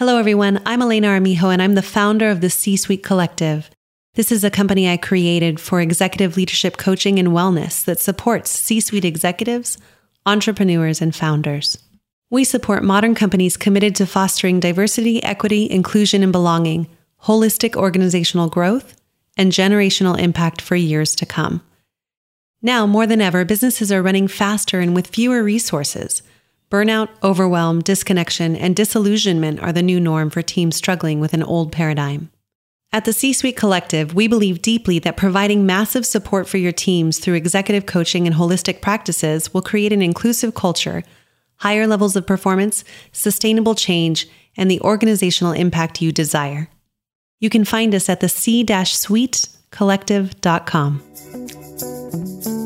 Hello, everyone. I'm Elena Armijo, and I'm the founder of the C Suite Collective. This is a company I created for executive leadership coaching and wellness that supports C suite executives, entrepreneurs, and founders. We support modern companies committed to fostering diversity, equity, inclusion, and belonging, holistic organizational growth, and generational impact for years to come. Now, more than ever, businesses are running faster and with fewer resources. Burnout, overwhelm, disconnection, and disillusionment are the new norm for teams struggling with an old paradigm. At the C Suite Collective, we believe deeply that providing massive support for your teams through executive coaching and holistic practices will create an inclusive culture, higher levels of performance, sustainable change, and the organizational impact you desire. You can find us at the c-suitecollective.com. What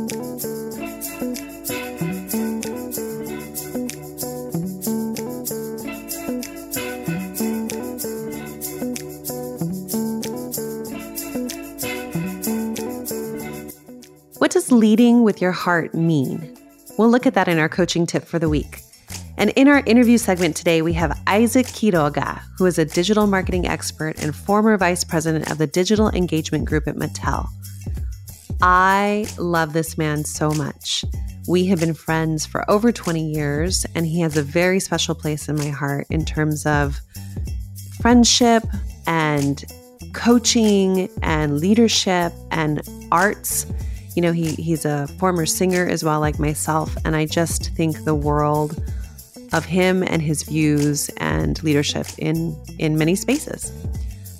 does leading with your heart mean? We'll look at that in our coaching tip for the week. And in our interview segment today, we have Isaac Quiroga, who is a digital marketing expert and former vice president of the digital engagement group at Mattel. I love this man so much. We have been friends for over 20 years, and he has a very special place in my heart in terms of friendship and coaching and leadership and arts you know, he, he's a former singer as well, like myself. And I just think the world of him and his views and leadership in, in many spaces.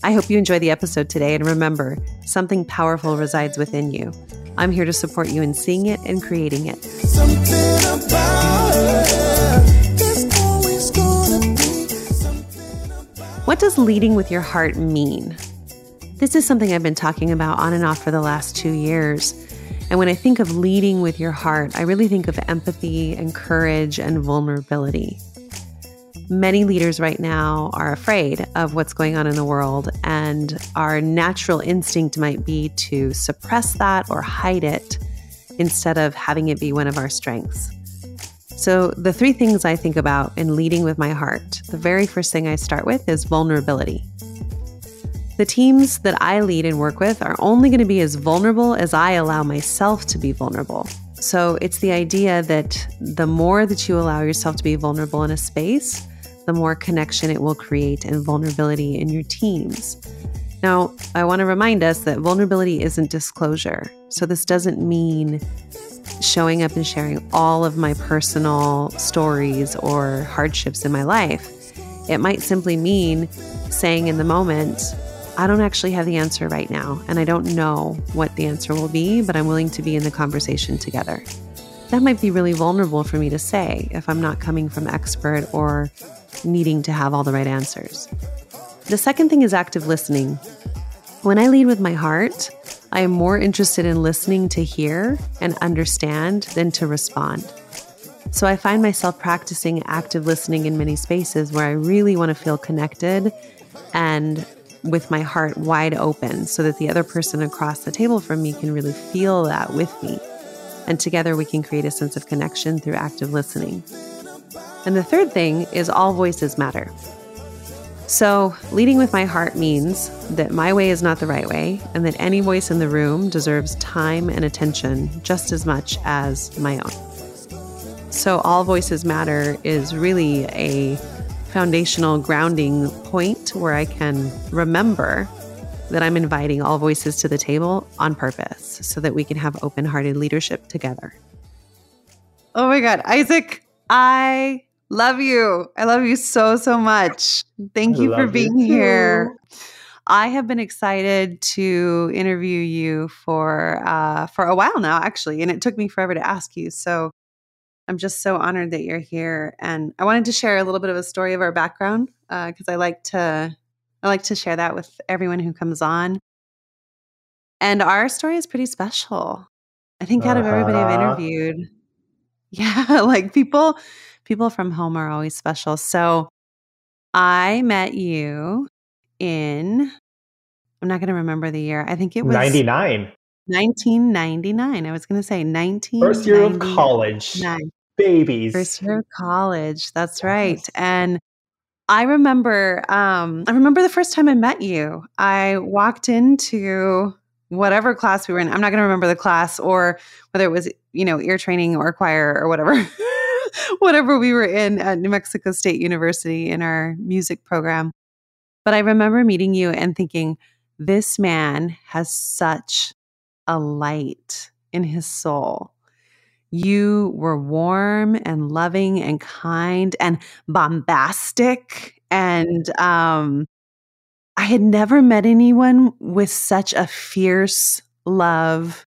I hope you enjoy the episode today. And remember, something powerful resides within you. I'm here to support you in seeing it and creating it. What does leading with your heart mean? This is something I've been talking about on and off for the last two years. And when I think of leading with your heart, I really think of empathy and courage and vulnerability. Many leaders right now are afraid of what's going on in the world, and our natural instinct might be to suppress that or hide it instead of having it be one of our strengths. So, the three things I think about in leading with my heart the very first thing I start with is vulnerability. The teams that I lead and work with are only going to be as vulnerable as I allow myself to be vulnerable. So it's the idea that the more that you allow yourself to be vulnerable in a space, the more connection it will create and vulnerability in your teams. Now, I want to remind us that vulnerability isn't disclosure. So this doesn't mean showing up and sharing all of my personal stories or hardships in my life. It might simply mean saying in the moment, I don't actually have the answer right now, and I don't know what the answer will be, but I'm willing to be in the conversation together. That might be really vulnerable for me to say if I'm not coming from expert or needing to have all the right answers. The second thing is active listening. When I lead with my heart, I am more interested in listening to hear and understand than to respond. So I find myself practicing active listening in many spaces where I really want to feel connected and with my heart wide open so that the other person across the table from me can really feel that with me. And together we can create a sense of connection through active listening. And the third thing is all voices matter. So, leading with my heart means that my way is not the right way, and that any voice in the room deserves time and attention just as much as my own. So, all voices matter is really a foundational grounding point where I can remember that I'm inviting all voices to the table on purpose so that we can have open hearted leadership together. Oh my God, Isaac, I love you. I love you so, so much. Thank you for being you here. I have been excited to interview you for uh, for a while now, actually, and it took me forever to ask you. So I'm just so honored that you're here. And I wanted to share a little bit of a story of our background because uh, I like to I like to share that with everyone who comes on. And our story is pretty special. I think out of everybody I've uh-huh. interviewed, yeah, like people people from home are always special. So I met you in I'm not going to remember the year. I think it was 99. 1999. I was going to say 19. First year of college. Babies. First year of college. That's right. And I remember um I remember the first time I met you. I walked into whatever class we were in. I'm not going to remember the class or whether it was, you know, ear training or choir or whatever. whatever we were in at New Mexico State University in our music program. But I remember meeting you and thinking, this man has such a light in his soul. You were warm and loving and kind and bombastic. And um, I had never met anyone with such a fierce love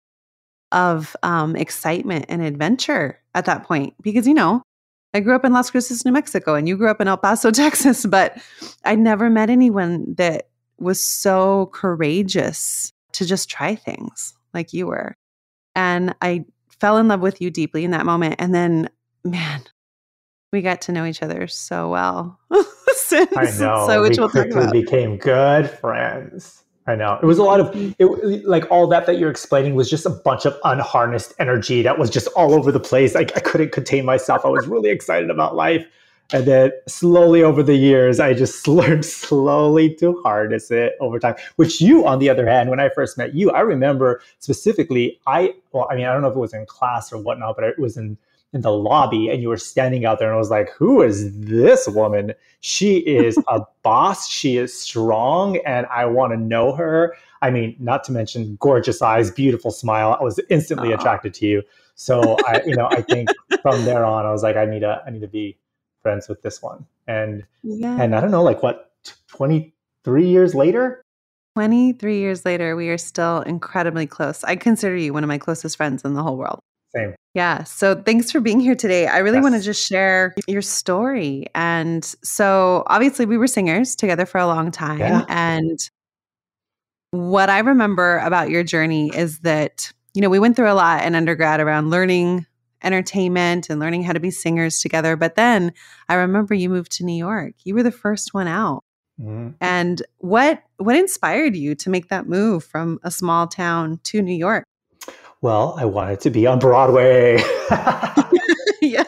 of um, excitement and adventure at that point. Because, you know, I grew up in Las Cruces, New Mexico, and you grew up in El Paso, Texas, but I never met anyone that was so courageous to just try things like you were. And I fell in love with you deeply in that moment. And then, man, we got to know each other so well. since, I know. So, which we quickly became good friends. I know it was a lot of it, like all that that you're explaining was just a bunch of unharnessed energy that was just all over the place. Like I couldn't contain myself. I was really excited about life, and then slowly over the years, I just learned slowly to harness it over time. Which you, on the other hand, when I first met you, I remember specifically. I well, I mean, I don't know if it was in class or whatnot, but it was in in the lobby and you were standing out there and I was like, who is this woman? She is a boss. She is strong and I want to know her. I mean, not to mention gorgeous eyes, beautiful smile. I was instantly Aww. attracted to you. So I, you know, I think from there on, I was like, I need to, I need to be friends with this one. And, yeah. and I don't know, like what, 23 years later? 23 years later, we are still incredibly close. I consider you one of my closest friends in the whole world. Same. Yeah. So thanks for being here today. I really yes. want to just share your story. And so obviously we were singers together for a long time. Yeah. And what I remember about your journey is that, you know, we went through a lot in undergrad around learning entertainment and learning how to be singers together. But then I remember you moved to New York. You were the first one out. Mm-hmm. And what what inspired you to make that move from a small town to New York? Well, I wanted to be on Broadway. yeah.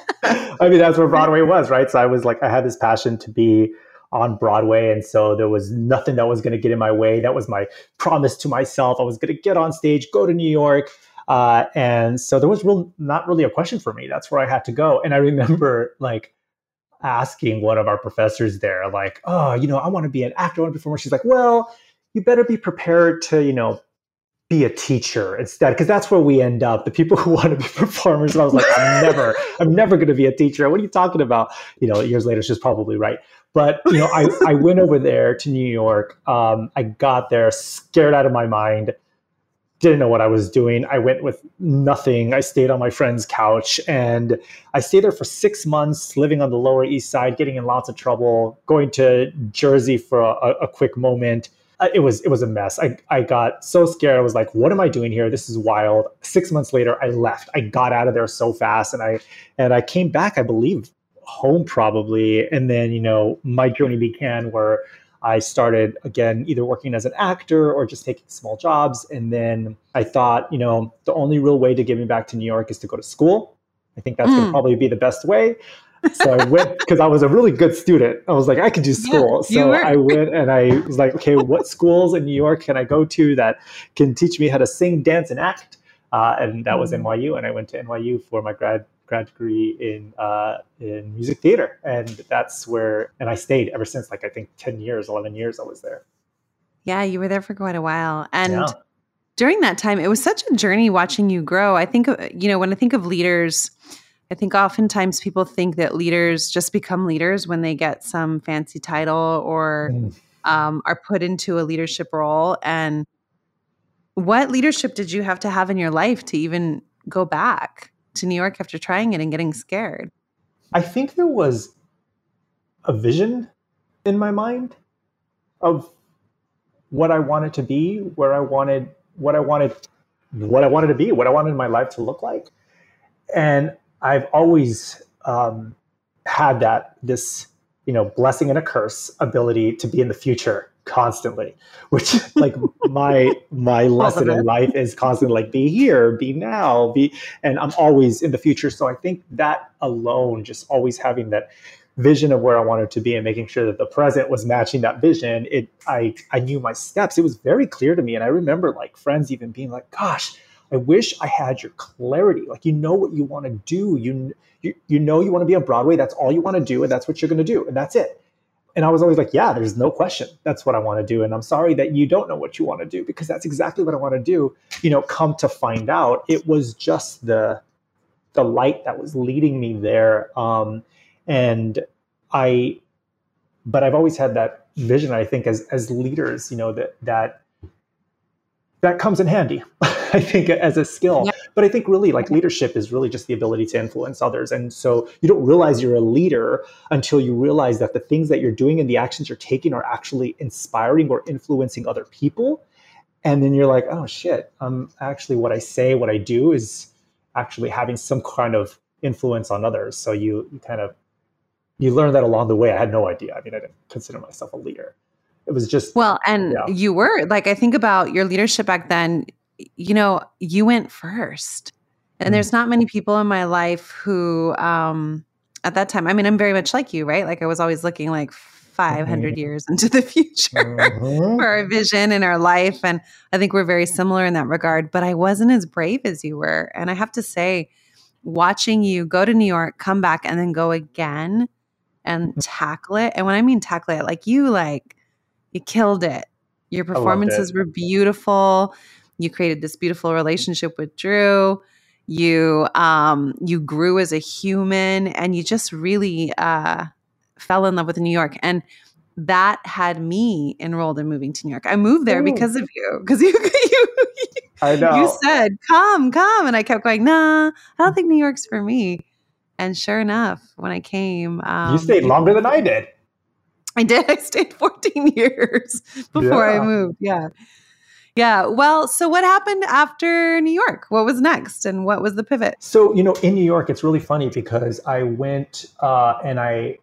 I mean, that's where Broadway was, right? So I was like, I had this passion to be on Broadway. And so there was nothing that was going to get in my way. That was my promise to myself. I was going to get on stage, go to New York. Uh, and so there was real, not really a question for me. That's where I had to go. And I remember like asking one of our professors there, like, oh, you know, I want to be an actor, I want to be performer. She's like, well, you better be prepared to, you know, be a teacher instead. Because that's where we end up. The people who want to be performers and i was like i'm never i'm never going to be a teacher. What are you talking about? You know years later she's probably right. But you know i, I went over there to new york. Um, i got there scared out of my mind didn't know what i was doing i went with nothing i stayed on my friend's couch and i stayed there for six months living on the lower east side getting in lots of trouble going to jersey for a, a quick moment it was it was a mess. I I got so scared. I was like, "What am I doing here? This is wild." Six months later, I left. I got out of there so fast, and I and I came back. I believe home probably, and then you know my journey began where I started again either working as an actor or just taking small jobs, and then I thought, you know, the only real way to get me back to New York is to go to school. I think that's mm. going to probably be the best way so I went because I was a really good student. I was like, I could do school. Yeah, so I went and I was like, okay, what schools in New York can I go to that can teach me how to sing, dance, and act? Uh, and that was mm-hmm. NYU, and I went to NYU for my grad grad degree in uh, in music theater, and that's where and I stayed ever since. Like I think ten years, eleven years, I was there. Yeah, you were there for quite a while, and. Yeah. During that time, it was such a journey watching you grow. I think, you know, when I think of leaders, I think oftentimes people think that leaders just become leaders when they get some fancy title or mm. um, are put into a leadership role. And what leadership did you have to have in your life to even go back to New York after trying it and getting scared? I think there was a vision in my mind of what I wanted to be, where I wanted, what I wanted, what I wanted to be, what I wanted my life to look like. And I've always um, had that this you know blessing and a curse ability to be in the future constantly which like my my lesson in life is constantly like be here be now be and i'm always in the future so i think that alone just always having that vision of where I wanted to be and making sure that the present was matching that vision, it I I knew my steps. It was very clear to me. And I remember like friends even being like, gosh, I wish I had your clarity. Like you know what you want to do. You you, you know you want to be on Broadway. That's all you want to do, and that's what you're going to do, and that's it. And I was always like, yeah, there's no question. That's what I want to do. And I'm sorry that you don't know what you want to do because that's exactly what I want to do. You know, come to find out, it was just the the light that was leading me there. Um, and I, but I've always had that vision. I think as as leaders, you know, that that that comes in handy. I think as a skill. Yeah. But I think really like leadership is really just the ability to influence others. And so you don't realize you're a leader until you realize that the things that you're doing and the actions you're taking are actually inspiring or influencing other people. And then you're like, oh shit, um actually what I say, what I do is actually having some kind of influence on others. So you, you kind of you learn that along the way. I had no idea. I mean, I didn't consider myself a leader. It was just well, and yeah. you were like I think about your leadership back then you know, you went first. And mm-hmm. there's not many people in my life who, um, at that time, I mean, I'm very much like you, right? Like I was always looking like 500 mm-hmm. years into the future mm-hmm. for our vision and our life. And I think we're very similar in that regard, but I wasn't as brave as you were. And I have to say, watching you go to New York, come back, and then go again and mm-hmm. tackle it. And when I mean tackle it, like you, like, you killed it. Your performances were beautiful you created this beautiful relationship with Drew. You um, you grew as a human, and you just really uh, fell in love with New York. And that had me enrolled in moving to New York. I moved there Ooh. because of you. Because you, you, I know. You said, "Come, come," and I kept going, "Nah, I don't think New York's for me." And sure enough, when I came, um, you stayed longer than I did. I did. I stayed 14 years before yeah. I moved. Yeah. Yeah. Well, so what happened after New York? What was next and what was the pivot? So, you know, in New York, it's really funny because I went uh, and I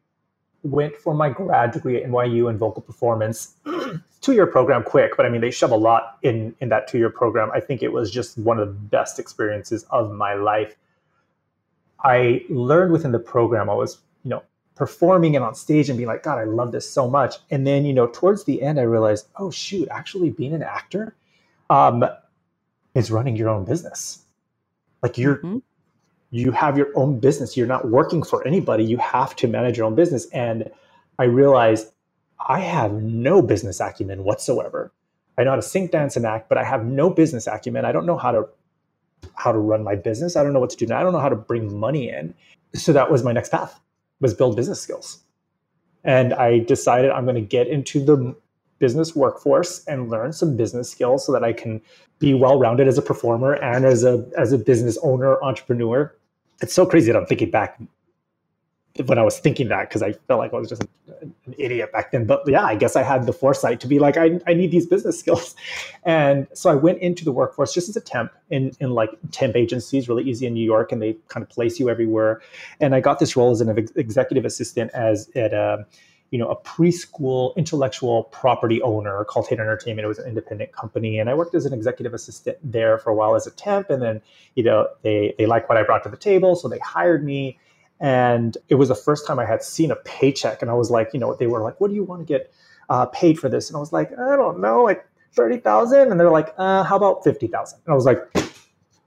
went for my grad degree at NYU in vocal performance. two year program quick, but I mean, they shove a lot in, in that two year program. I think it was just one of the best experiences of my life. I learned within the program, I was, you know, performing and on stage and being like, God, I love this so much. And then, you know, towards the end, I realized, oh, shoot, actually being an actor um, is running your own business. Like you're, mm-hmm. you have your own business. You're not working for anybody. You have to manage your own business. And I realized I have no business acumen whatsoever. I know how to sing, dance, and act, but I have no business acumen. I don't know how to how to run my business. I don't know what to do. Now. I don't know how to bring money in. So that was my next path was build business skills. And I decided I'm going to get into the business workforce and learn some business skills so that I can be well-rounded as a performer and as a as a business owner, entrepreneur. It's so crazy that I'm thinking back when I was thinking that because I felt like I was just an, idiot back then. But yeah, I guess I had the foresight to be like, I, I need these business skills. And so I went into the workforce just as a temp in, in like temp agencies, really easy in New York, and they kind of place you everywhere. And I got this role as an executive assistant as at a, you know, a preschool intellectual property owner called Tate Entertainment. It was an independent company. And I worked as an executive assistant there for a while as a temp. And then, you know, they, they liked what I brought to the table. So they hired me and it was the first time I had seen a paycheck. And I was like, you know, they were like, what do you want to get uh, paid for this? And I was like, I don't know, like 30,000. And they're like, uh, how about 50,000? And I was like,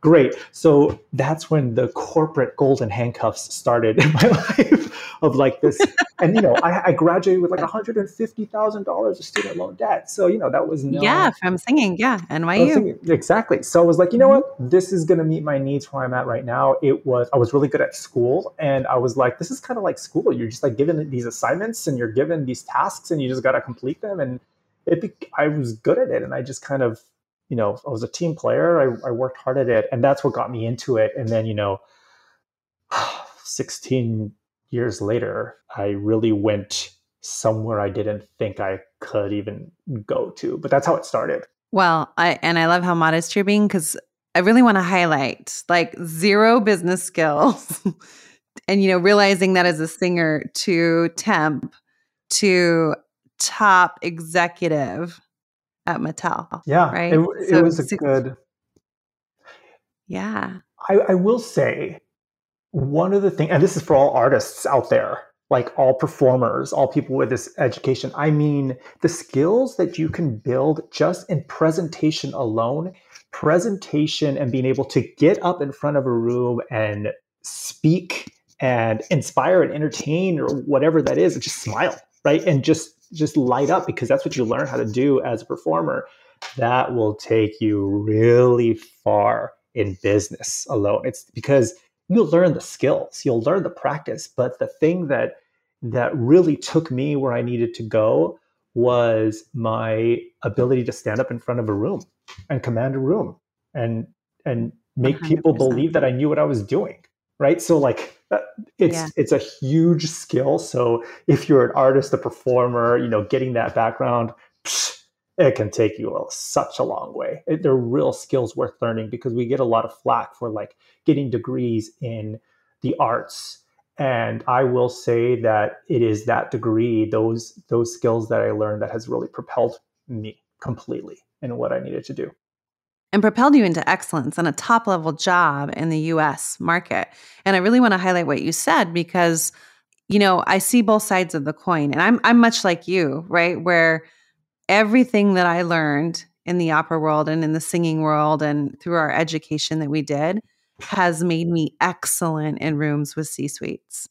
great. So that's when the corporate golden handcuffs started in my life of like this. and, you know, I, I graduated with like $150,000 of student loan debt. So, you know, that was no, Yeah, from singing. Yeah. NYU. Singing, exactly. So I was like, you know mm-hmm. what? This is going to meet my needs where I'm at right now. It was, I was really good at school. And I was like, this is kind of like school. You're just like given these assignments and you're given these tasks and you just got to complete them. And it, be, I was good at it. And I just kind of you know, I was a team player. I, I worked hard at it, and that's what got me into it. And then, you know, 16 years later, I really went somewhere I didn't think I could even go to. But that's how it started. Well, I and I love how modest you're being because I really want to highlight like zero business skills. and you know, realizing that as a singer to temp to top executive at Mattel. Yeah, right. It, it so, was a good. Yeah, I, I will say one of the things, and this is for all artists out there, like all performers, all people with this education. I mean, the skills that you can build just in presentation alone, presentation and being able to get up in front of a room and speak and inspire and entertain or whatever that is, and just smile, right? And just just light up because that's what you learn how to do as a performer. That will take you really far in business alone. It's because you'll learn the skills, you'll learn the practice, but the thing that that really took me where I needed to go was my ability to stand up in front of a room and command a room and and make 100%. people believe that I knew what I was doing. Right. So like it's yeah. it's a huge skill. So if you're an artist, a performer, you know, getting that background, psh, it can take you a, such a long way. It, they're real skills worth learning because we get a lot of flack for like getting degrees in the arts and i will say that it is that degree those those skills that i learned that has really propelled me completely in what i needed to do and propelled you into excellence and a top level job in the US market. And I really want to highlight what you said because you know, I see both sides of the coin and I'm I'm much like you, right? Where everything that I learned in the opera world and in the singing world and through our education that we did has made me excellent in rooms with C suites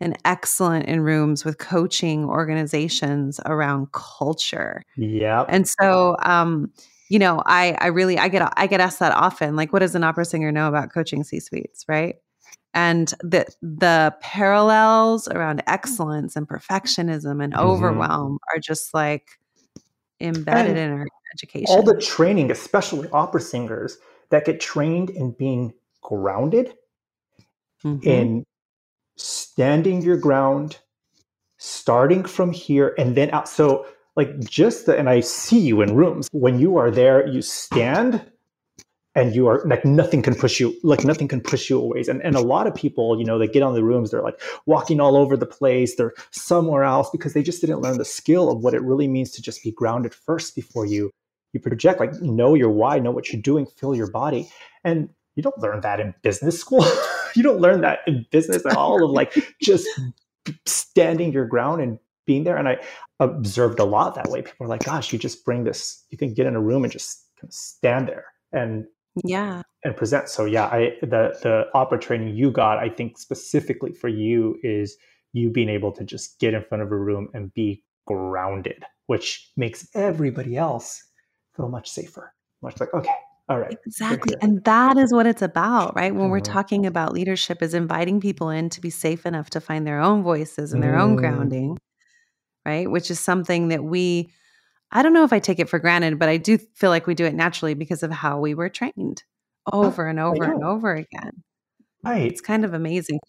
and excellent in rooms with coaching organizations around culture. Yeah. And so, um, you know, I I really I get I get asked that often. Like, what does an opera singer know about coaching C suites, right? And the the parallels around excellence and perfectionism and mm-hmm. overwhelm are just like embedded and in our education. All the training, especially opera singers, that get trained in being grounded mm-hmm. in standing your ground, starting from here and then out. So, like, just the, and I see you in rooms. When you are there, you stand and you are like nothing can push you like nothing can push you away and, and a lot of people you know they get on the rooms they're like walking all over the place they're somewhere else because they just didn't learn the skill of what it really means to just be grounded first before you you project. Like know your why know what you're doing feel your body. And you don't learn that in business school. you don't learn that in business at all of like just standing your ground and being there. And I observed a lot that way. People are like, gosh, you just bring this, you can get in a room and just kind of stand there and yeah and present. So yeah, I the the opera training you got, I think specifically for you is you being able to just get in front of a room and be grounded, which makes everybody else feel much safer. Much like, okay, all right. Exactly. And that is what it's about, right? When mm-hmm. we're talking about leadership is inviting people in to be safe enough to find their own voices and their mm. own grounding, right? Which is something that we I don't know if I take it for granted, but I do feel like we do it naturally because of how we were trained over and over and over again. Right. It's kind of amazing.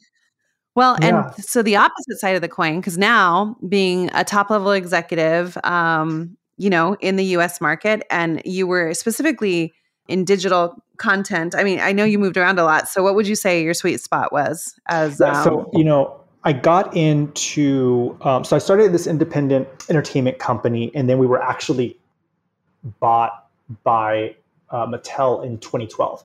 Well, yeah. and so the opposite side of the coin, because now being a top level executive, um, you know, in the US market, and you were specifically in digital content? I mean, I know you moved around a lot. So what would you say your sweet spot was as um, So, you know, I got into um, so I started this independent entertainment company and then we were actually bought by uh, Mattel in 2012.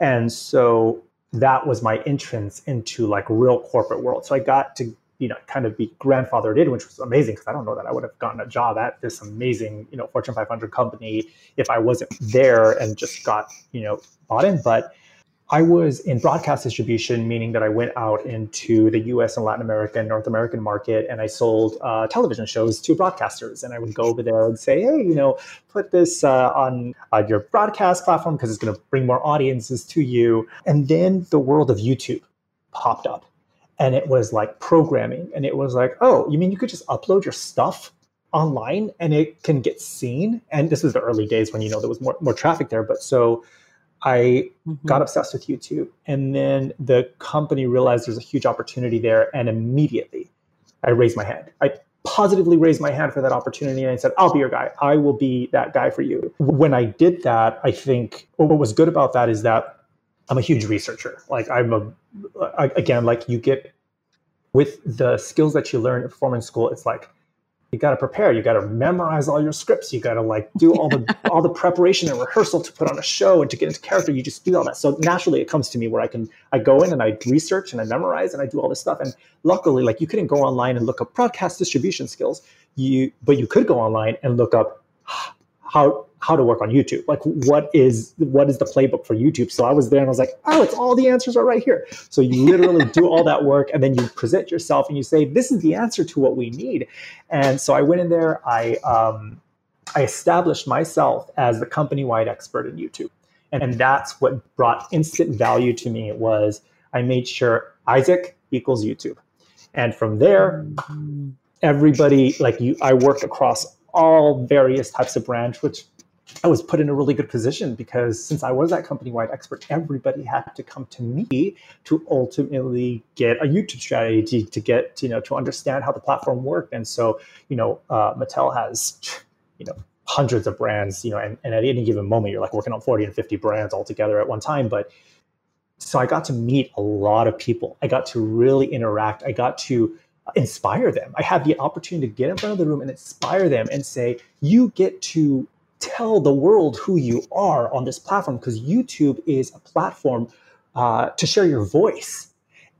And so that was my entrance into like real corporate world. So I got to you know kind of be grandfathered in, which was amazing because I don't know that I would have gotten a job at this amazing you know Fortune 500 company if I wasn't there and just got you know bought in. But I was in broadcast distribution, meaning that I went out into the US and Latin America and North American market and I sold uh, television shows to broadcasters. And I would go over there and say, hey, you know, put this uh, on uh, your broadcast platform because it's going to bring more audiences to you. And then the world of YouTube popped up and it was like programming and it was like oh you mean you could just upload your stuff online and it can get seen and this was the early days when you know there was more, more traffic there but so i mm-hmm. got obsessed with youtube and then the company realized there's a huge opportunity there and immediately i raised my hand i positively raised my hand for that opportunity and i said i'll be your guy i will be that guy for you when i did that i think what was good about that is that I'm a huge researcher. Like I'm a, again, like you get with the skills that you learn at performance school, it's like you got to prepare. You got to memorize all your scripts. You got to like do all the all the preparation and rehearsal to put on a show and to get into character. You just do all that. So naturally it comes to me where i can i go in and i research and i memorize and i do all this stuff. And luckily like you couldn't go online and look up broadcast distribution skills. You but you could go online and look up how how to work on YouTube. Like what is what is the playbook for YouTube? So I was there and I was like, oh, it's all the answers are right here. So you literally do all that work and then you present yourself and you say, this is the answer to what we need. And so I went in there, I um, I established myself as the company-wide expert in YouTube. And, and that's what brought instant value to me was I made sure Isaac equals YouTube. And from there, everybody like you I worked across all various types of brands, which I was put in a really good position because since I was that company wide expert, everybody had to come to me to ultimately get a YouTube strategy to, to get, you know, to understand how the platform worked. And so, you know, uh, Mattel has, you know, hundreds of brands, you know, and, and at any given moment, you're like working on 40 and 50 brands all together at one time. But so I got to meet a lot of people. I got to really interact. I got to inspire them. I had the opportunity to get in front of the room and inspire them and say, you get to tell the world who you are on this platform because YouTube is a platform uh, to share your voice.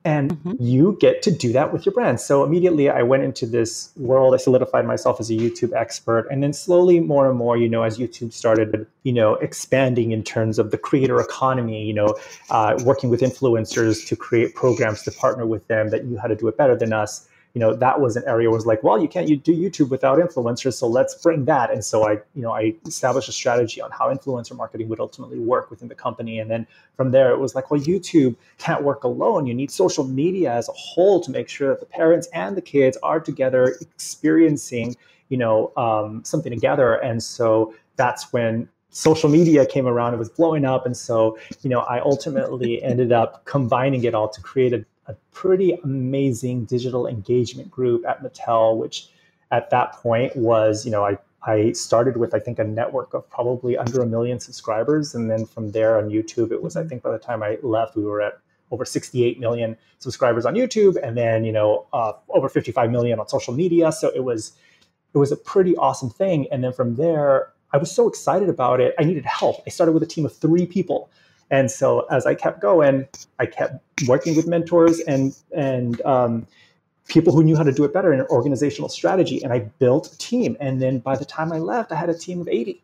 And mm-hmm. you get to do that with your brand. So immediately I went into this world. I solidified myself as a YouTube expert. And then slowly, more and more, you know, as YouTube started, you know, expanding in terms of the creator economy, you know, uh, working with influencers to create programs to partner with them that knew how to do it better than us you know that was an area was like well you can't you do youtube without influencers so let's bring that. And so i you know i established a strategy on how influencer marketing would ultimately work within the company. And then from there it was like well youtube can't work alone. You need social media as a whole to make sure that the parents and the kids are together experiencing you know um, something together. And so that's when social media came around. It was blowing up. And so you know i ultimately ended up combining it all to create a a pretty amazing digital engagement group at Mattel, which at that point was, you know, I, I started with, I think, a network of probably under a million subscribers. And then from there on YouTube, it was, I think by the time I left, we were at over 68 million subscribers on YouTube and then, you know, uh, over 55 million on social media. So it was, it was a pretty awesome thing. And then from there, I was so excited about it. I needed help. I started with a team of three people. And so as I kept going, I kept working with mentors and and um, people who knew how to do it better in organizational strategy. And I built a team. And then by the time I left, I had a team of 80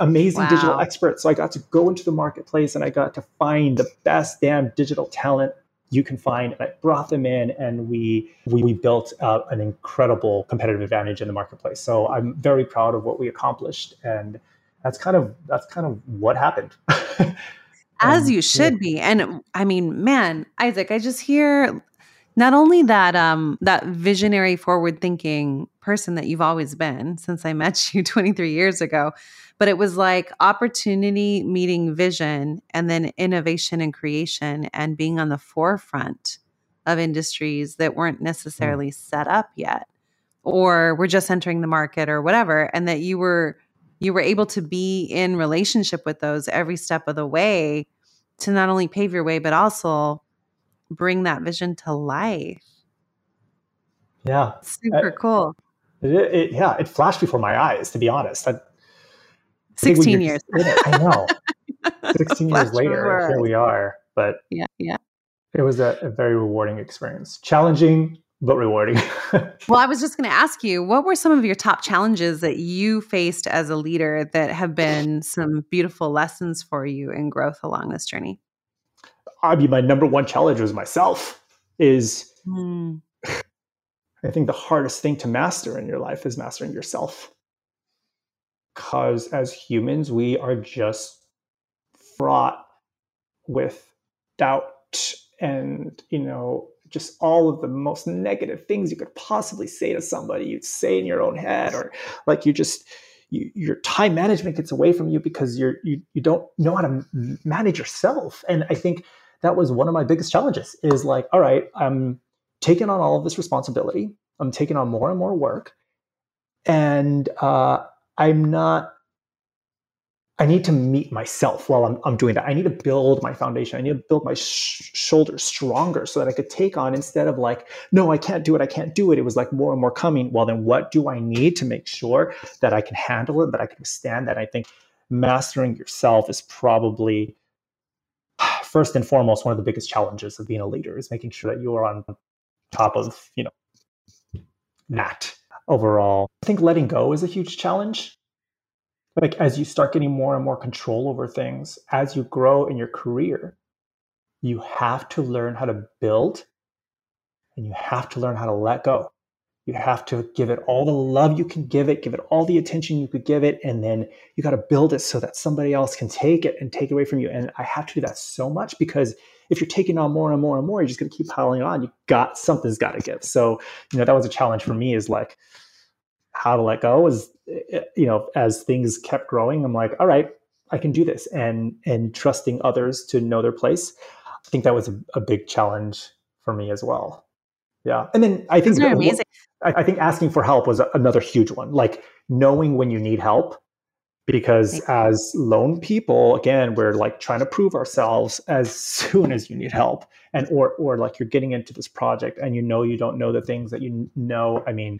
amazing wow. digital experts. So I got to go into the marketplace and I got to find the best damn digital talent you can find. And I brought them in and we we, we built uh, an incredible competitive advantage in the marketplace. So I'm very proud of what we accomplished. And that's kind of that's kind of what happened. As um, you should yeah. be. And I mean, man, Isaac, I just hear not only that um that visionary forward thinking person that you've always been since I met you 23 years ago, but it was like opportunity meeting vision and then innovation and creation and being on the forefront of industries that weren't mm. necessarily mm. set up yet or were just entering the market or whatever and that you were you were able to be in relationship with those every step of the way to not only pave your way but also bring that vision to life. Yeah. Super I, cool. It, it, yeah it flashed before my eyes to be honest. I, 16 years. i know. 16 years later here we are but yeah yeah. it was a, a very rewarding experience. Challenging but rewarding. well, I was just going to ask you, what were some of your top challenges that you faced as a leader that have been some beautiful lessons for you in growth along this journey? I mean, my number one challenge was myself. Is mm. I think the hardest thing to master in your life is mastering yourself. Because as humans, we are just fraught with doubt and you know just all of the most negative things you could possibly say to somebody you'd say in your own head or like you just you, your time management gets away from you because you're you, you don't know how to manage yourself. And i think that was one of my biggest challenges is like all right i'm taking on all of this responsibility. I'm taking on more and more work. And uh, i'm not I need to meet myself while I'm, I'm doing that. I need to build my foundation. I need to build my sh- shoulders stronger so that I could take on instead of like, no, I can't do it. I can't do it. It was like more and more coming. Well, then what do I need to make sure that I can handle it, that I can withstand that? I think mastering yourself is probably first and foremost one of the biggest challenges of being a leader is making sure that you are on top of, you know, that overall. I think letting go is a huge challenge like as you start getting more and more control over things as you grow in your career you have to learn how to build and you have to learn how to let go. You have to give it all the love you can give it give it all the attention you could give it and then you got to build it so that somebody else can take it and take it away from you. And i have to do that so much because if you're taking on more and more and more you're just going to keep piling on. You got something's got to give. So you know that was a challenge for me is like how to let go is eh, eh, you know as things kept growing i'm like all right i can do this and and trusting others to know their place i think that was a, a big challenge for me as well yeah and then i think that, amazing. I, I think asking for help was another huge one like knowing when you need help because as lone people again we're like trying to prove ourselves as soon as you need help and or or like you're getting into this project and you know you don't know the things that you know i mean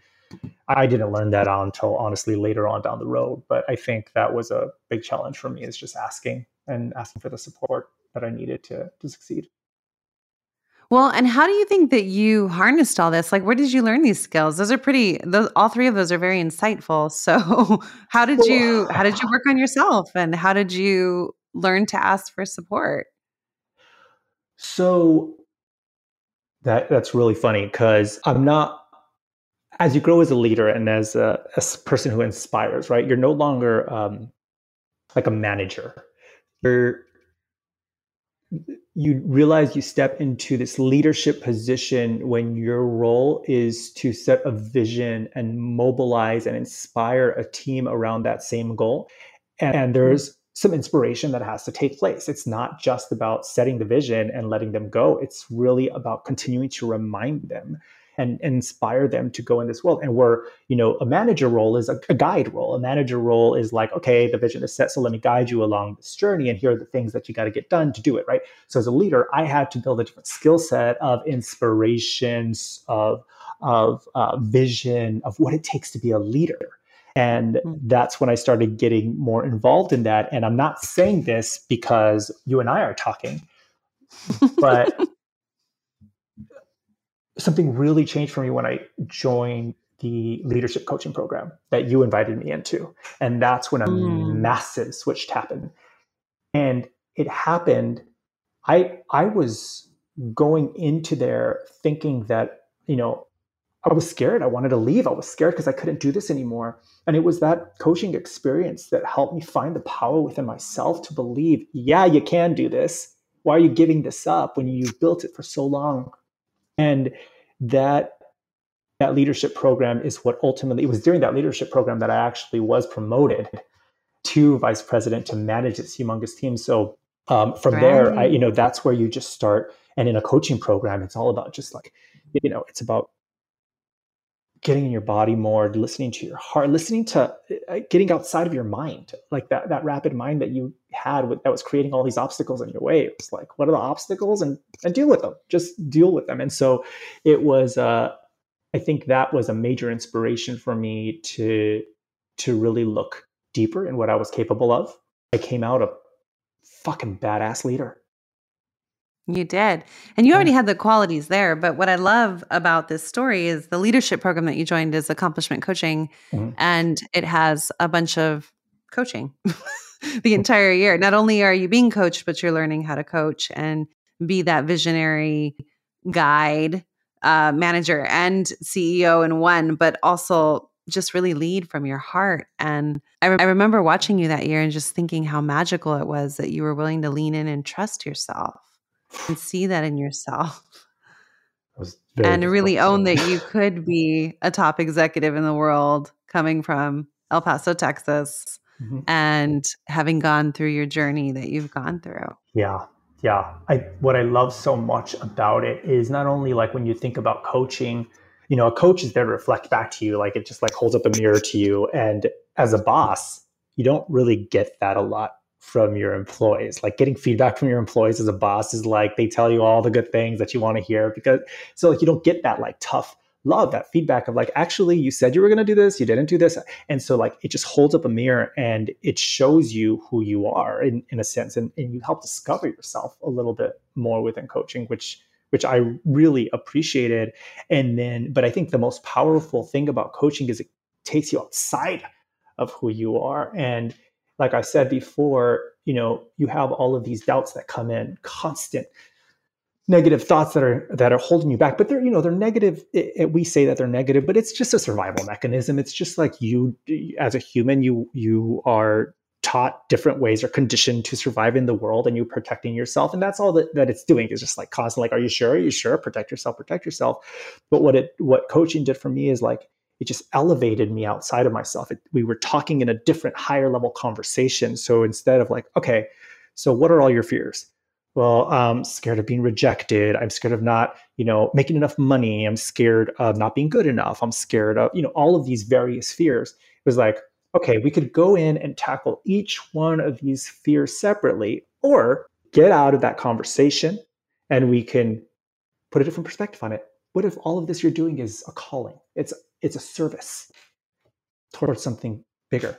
I didn't learn that until honestly later on down the road. But I think that was a big challenge for me is just asking and asking for the support that I needed to to succeed. Well, and how do you think that you harnessed all this? Like, where did you learn these skills? Those are pretty. Those all three of those are very insightful. So, how did you how did you work on yourself, and how did you learn to ask for support? So that that's really funny because I'm not as you grow as a leader and as a, a person who inspires, right? You're no longer um, like a manager. You're you realize you step into this leadership position when your role is to set a vision and mobilize and inspire a team around that same goal. And, and there's some inspiration that has to take place. It's not just about setting the vision and letting them go. It's really about continuing to remind them and, and inspire them to go in this world. And where, you know, a manager role is a, a guide role. A manager role is like, okay, the vision is set, so let me guide you along this journey. And here are the things that you got to get done to do it, right? So as a leader, I had to build a different skill set of inspirations, of of uh, vision, of what it takes to be a leader. And hmm. that's when I started getting more involved in that. And I'm not saying this because you and I are talking, but something really changed for me when I joined the leadership coaching program that you invited me into. And that's when a mm. massive switch happened. And it happened, I I was going into there thinking that, you know, I was scared. I wanted to leave. I was scared because I couldn't do this anymore. And it was that coaching experience that helped me find the power within myself to believe, yeah, you can do this. Why are you giving this up when you've built it for so long? And that that leadership program is what ultimately it was during that leadership program that I actually was promoted to vice president to manage this humongous team. So um, from right. there, I, you know, that's where you just start. And in a coaching program, it's all about just like, you know, it's about getting in your body more, listening to your heart, listening to uh, getting outside of your mind, like that that rapid mind that you had with, that was creating all these obstacles in your way. It was like, what are the obstacles, and and deal with them. Just deal with them. And so, it was. Uh, I think that was a major inspiration for me to to really look deeper in what I was capable of. I came out a fucking badass leader. You did. And you already had the qualities there. But what I love about this story is the leadership program that you joined is accomplishment coaching. Mm-hmm. And it has a bunch of coaching the entire year. Not only are you being coached, but you're learning how to coach and be that visionary guide, uh, manager, and CEO in one, but also just really lead from your heart. And I, re- I remember watching you that year and just thinking how magical it was that you were willing to lean in and trust yourself and see that in yourself and really own that you could be a top executive in the world coming from El Paso, Texas, mm-hmm. and having gone through your journey that you've gone through. Yeah. Yeah. I what I love so much about it is not only like when you think about coaching, you know, a coach is there to reflect back to you, like it just like holds up a mirror to you. And as a boss, you don't really get that a lot from your employees. Like getting feedback from your employees as a boss is like they tell you all the good things that you want to hear because so like you don't get that like tough love that feedback of like actually you said you were going to do this you didn't do this. And so like it just holds up a mirror and it shows you who you are in, in a sense and, and you help discover yourself a little bit more within coaching which which i really appreciated. And then but i think the most powerful thing about coaching is it takes you outside of who you are. And like i said before you know you have all of these doubts that come in constant negative thoughts that are that are holding you back but they're you know they're negative it, it, we say that they're negative but it's just a survival mechanism. It's just like you as a human you you are taught different ways or conditioned to survive in the world and you're protecting yourself and that's all that, that it's doing. Is just like constantly like are you sure? Are you sure? Protect yourself protect yourself. But what it what coaching did for me is like it just elevated me outside of myself. It, we were talking in a different, higher level conversation. So instead of like, okay, so what are all your fears? Well, I'm scared of being rejected. I'm scared of not, you know, making enough money. I'm scared of not being good enough. I'm scared of, you know, all of these various fears. It was like, okay, we could go in and tackle each one of these fears separately, or get out of that conversation and we can put a different perspective on it. What if all of this you're doing is a calling? It's it's a service towards something bigger.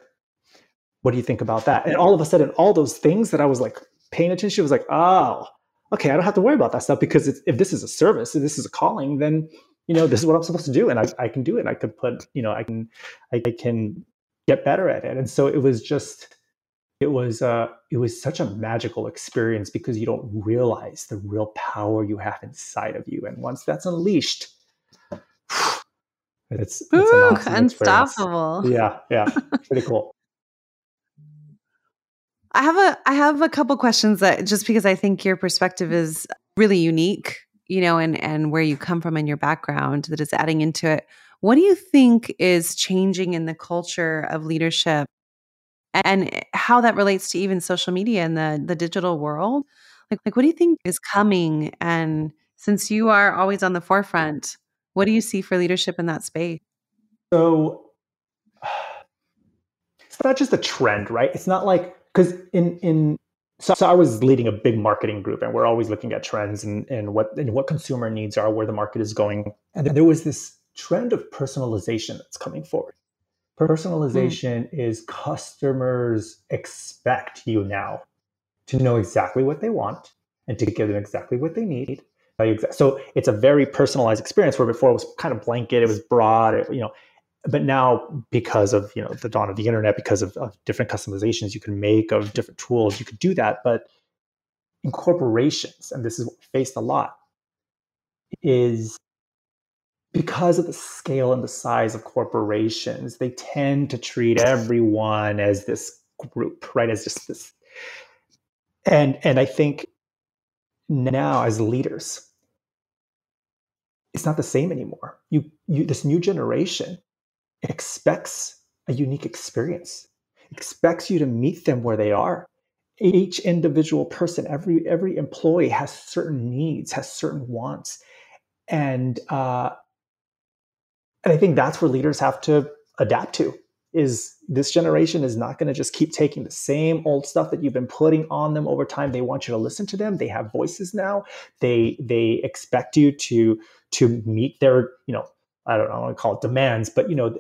What do you think about that? And all of a sudden, all those things that I was like paying attention was like, oh, okay, I don't have to worry about that stuff because if this is a service, if this is a calling, then you know this is what I'm supposed to do, and I, I can do it. And I can put, you know, I can, I can get better at it. And so it was just, it was, uh, it was such a magical experience because you don't realize the real power you have inside of you, and once that's unleashed, it's, it's Ooh, unstoppable. Yeah, yeah, pretty cool. I have a I have a couple questions that just because I think your perspective is really unique, you know, and and where you come from and your background that is adding into it. What do you think is changing in the culture of leadership and how that relates to even social media and the the digital world? Like like what do you think is coming and since you are always on the forefront, what do you see for leadership in that space? So it's not just a trend, right? It's not like because in in so, so, I was leading a big marketing group, and we're always looking at trends and, and what and what consumer needs are, where the market is going. And there was this trend of personalization that's coming forward. Personalization mm. is customers expect you now to know exactly what they want and to give them exactly what they need so it's a very personalized experience where before it was kind of blanket, it was broad, you know, but now because of you know the dawn of the internet, because of, of different customizations you can make of different tools, you could do that. But in corporations, and this is faced a lot, is because of the scale and the size of corporations, they tend to treat everyone as this group, right? As just this. And and I think now as leaders it's not the same anymore you, you this new generation expects a unique experience expects you to meet them where they are each individual person every every employee has certain needs has certain wants and uh and i think that's where leaders have to adapt to is this generation is not going to just keep taking the same old stuff that you've been putting on them over time. They want you to listen to them. They have voices now. They they expect you to to meet their you know i don't know i want to call it demands but you know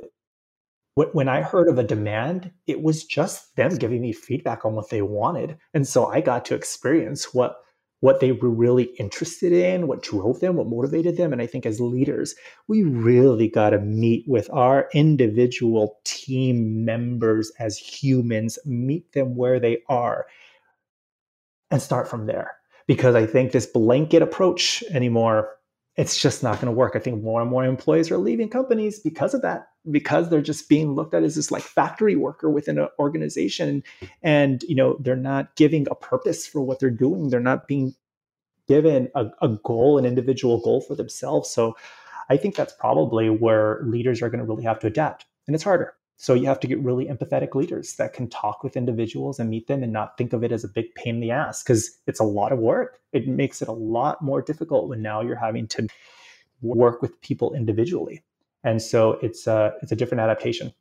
when i heard of a demand it was just them giving me feedback on what they wanted. And so i got to experience what what they were really interested in, what drove them, what motivated them. And I think as leaders, we really got to meet with our individual team members as humans, meet them where they are, and start from there. Because I think this blanket approach anymore, it's just not going to work. I think more and more employees are leaving companies because of that, because they're just being looked at as this like factory worker within an organization, and you know they're not giving a purpose for what they're doing. They're not being given a, a goal, an individual goal for themselves. So I think that's probably where leaders are going to really have to adapt, and it's harder. So you have to get really empathetic leaders that can talk with individuals and meet them and not think of it as a big pain in the ass because it's a lot of work. It makes it a lot more difficult when now you're having to work with people individually. And so it's a, it's a different adaptation.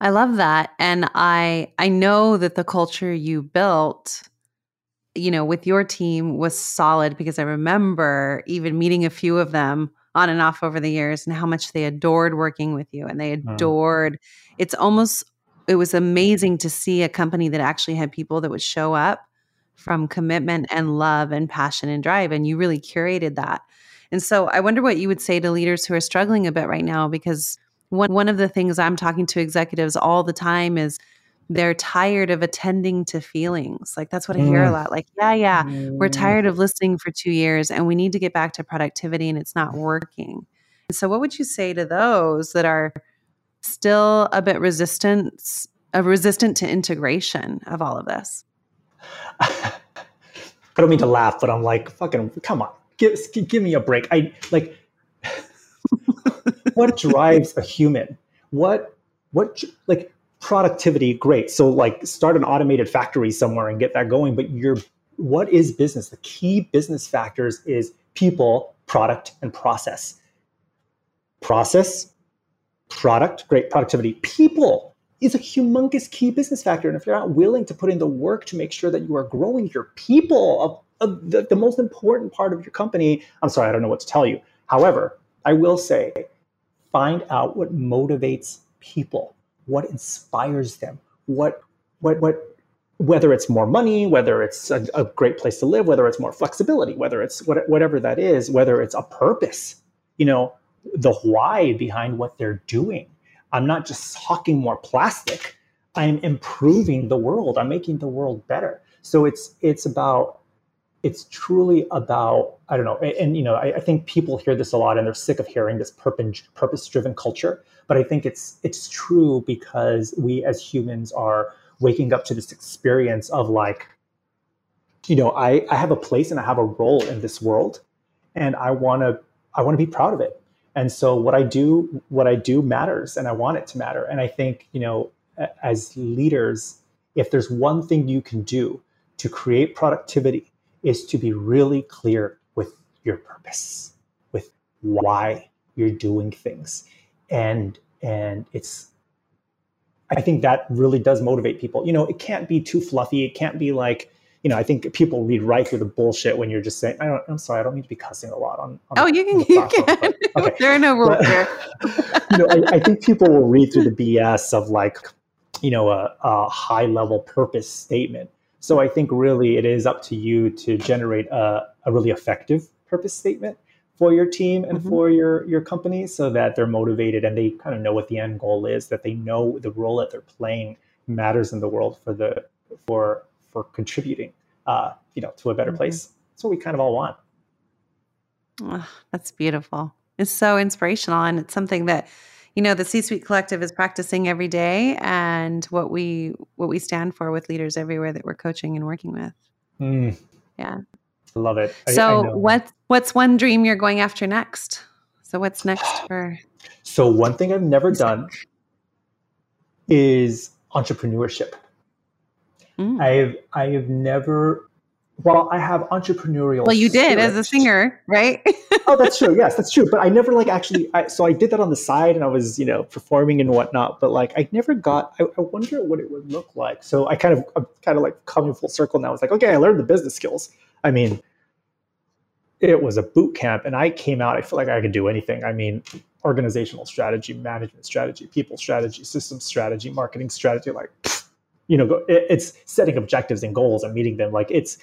I love that. And I I know that the culture you built, you know, with your team was solid because I remember even meeting a few of them on and off over the years and how much they adored working with you and they mm. adored mm. it's almost it was amazing to see a company that actually had people that would show up from commitment and love and passion and drive and you really curated that. And so I wonder what you would say to leaders who are struggling a bit right now because one one of the things I'm talking to executives all the time is they're tired of attending to feelings. Like that's what I hear mm. a lot. Like, yeah, yeah, mm. we're tired of listening for 2 years and we need to get back to productivity and it's not working. So what would you say to those that are still a bit resistant uh, resistant to integration of all of this? I don't mean to laugh, but I'm like, fucking come on. Give give me a break. I like what drives a human? What what like productivity? Great. So like start an automated factory somewhere and get that going. But your what is business? The key business factors is people, product, and process. Process, product, great productivity. People is a humongous key business factor. And if you're not willing to put in the work to make sure that you are growing your people of, of the, the most important part of your company, I'm sorry, I don't know what to tell you. However, I will say find out what motivates people, what inspires them, what what what whether it's more money, whether it's a, a great place to live, whether it's more flexibility, whether it's what, whatever that is, whether it's a purpose, you know, the why behind what they're doing. I'm not just hawking more plastic. I'm improving the world. I'm making the world better. So it's it's about it's truly about I don't know, and, and you know, I, I, think people hear this a lot and they're sick of hearing this purpose driven culture. But I think it's it's true because we as humans are waking up to this experience of like, you know, I, I have a place and I have a role in this world, and I want to I want to be proud of it. And so what I do what I do matters, and I want it to matter. And I think you know, as leaders, if there's one thing you can do to create productivity is to be really clear with your purpose, with why you're doing things. And and it's I think that really does motivate people. You know, it can't be too fluffy. It can't be like, you know, I think people read right through the bullshit when you're just saying, I don't, I'm sorry, I don't mean to be cussing a lot on. on oh, you can, you can. okay. there are no rules here. you know, I, I, think people will read through the BS of like, you know, a, a high level purpose statement. So I think really it is up to you to generate a, a really effective purpose statement for your team and mm-hmm. for your your company so that they're motivated and they kind of know what the end goal is that they know the role that they're playing matters in the world for the for for contributing uh, you know to a better mm-hmm. place that's what we kind of all want oh, that's beautiful it's so inspirational and it's something that you know the c-suite collective is practicing every day and what we what we stand for with leaders everywhere that we're coaching and working with. Mm. yeah. Love it. So I, what's what's one dream you're going after next? So what's next for so one thing i've never done is entrepreneurship. Mm. i've i have never well, I have entrepreneurial. Well, you did as a singer, right? oh, that's true. Yes, that's true. But I never like actually. I, so I did that on the side, and I was you know performing and whatnot. But like, I never got. I, I wonder what it would look like. So I kind of, I'm kind of like coming full circle now. It's like, okay, I learned the business skills. I mean, it was a boot camp, and I came out. I feel like I could do anything. I mean, organizational strategy, management strategy, people strategy, system strategy, marketing strategy. Like, you know, it's setting objectives and goals and meeting them. Like, it's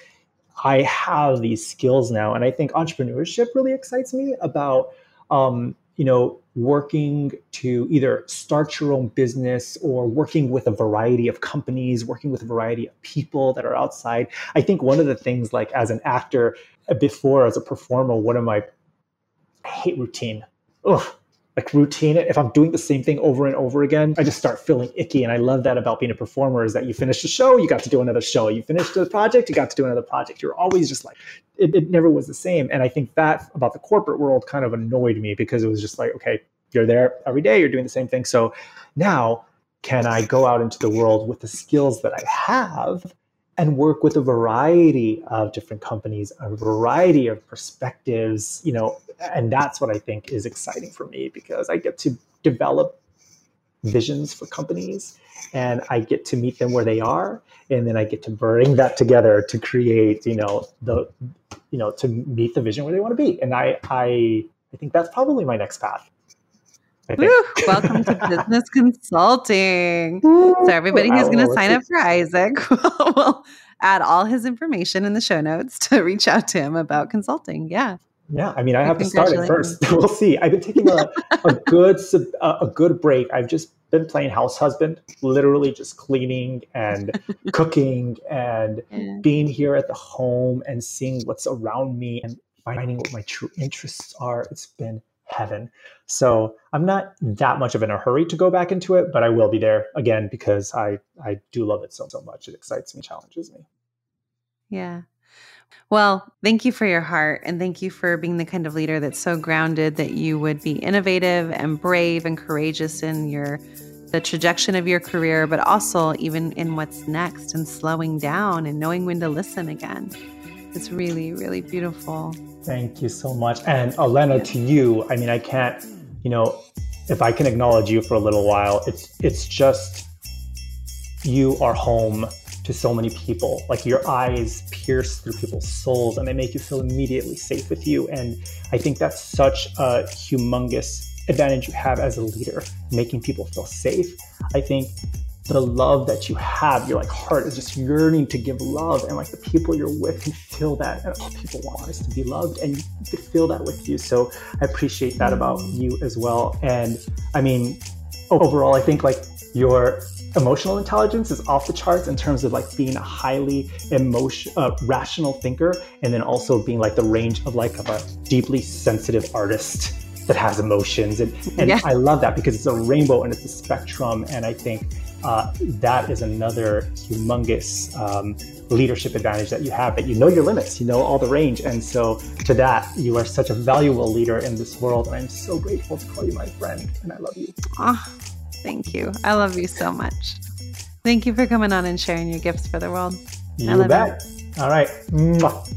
I have these skills now. And I think entrepreneurship really excites me about, um, you know, working to either start your own business or working with a variety of companies, working with a variety of people that are outside. I think one of the things, like as an actor, before as a performer, one of my I hate routine. Ugh, like routine if i'm doing the same thing over and over again i just start feeling icky and i love that about being a performer is that you finish the show you got to do another show. You finish the project you got to do another project. You're always just like it, it never was the same. And i think that about the corporate world kind of annoyed me because it was just like okay you're there every day you're doing the same thing. So now can i go out into the world with the skills that i have and work with a variety of different companies, a variety of perspectives, you know, and that's what I think is exciting for me because I get to develop visions for companies and I get to meet them where they are, and then I get to bring that together to create, you know, the, you know, to meet the vision where they want to be. And I, I, I think that's probably my next path. Woo, welcome to business consulting. So everybody who's going to sign up for Isaac will add all his information in the show notes to reach out to him about consulting. Yeah. Yeah, I mean, I have to start it first. we'll see. I've been taking a, a good a good break. I've just been playing house husband, literally just cleaning and cooking and yeah. being here at the home and seeing what's around me and finding what my true interests are. It's been heaven. So I'm not that much of in a hurry to go back into it, but I will be there again because I I do love it so so much. It excites me, challenges me. Yeah. Well, thank you for your heart and thank you for being the kind of leader that's so grounded that you would be innovative and brave and courageous in your the trajectory of your career, but also even in what's next and slowing down and knowing when to listen again. It's really, really beautiful. Thank you so much. And Elena, yeah. to you, I mean, I can't, you know, if I can acknowledge you for a little while, it's it's just you are home to so many people. Like your eyes pierce through people's souls and they make you feel immediately safe with you. And I think that's such a humongous advantage you have as a leader, making people feel safe. I think the love that you have, your like heart is just yearning to give love, and like the people you're with can feel that. And oh, people want us to be loved, and could feel that with you. So I appreciate that about you as well. And I mean, overall, I think like your emotional intelligence is off the charts in terms of like being a highly emotion uh, rational thinker and then also being like the range of like of a deeply sensitive artist that has emotions. And, and yeah. i love that because it's a rainbow and it's a spectrum. And i think uh, that is another humongous um, leadership advantage that you have that you know your limits you know all the range. And so to that you are such a valuable leader in this world. And i'm so grateful to call you my friend. And i love you. Oh, Thank you. I love you so much. Thank you for coming on and sharing your gifts for the world. You I love bet. You. All right. Mwah.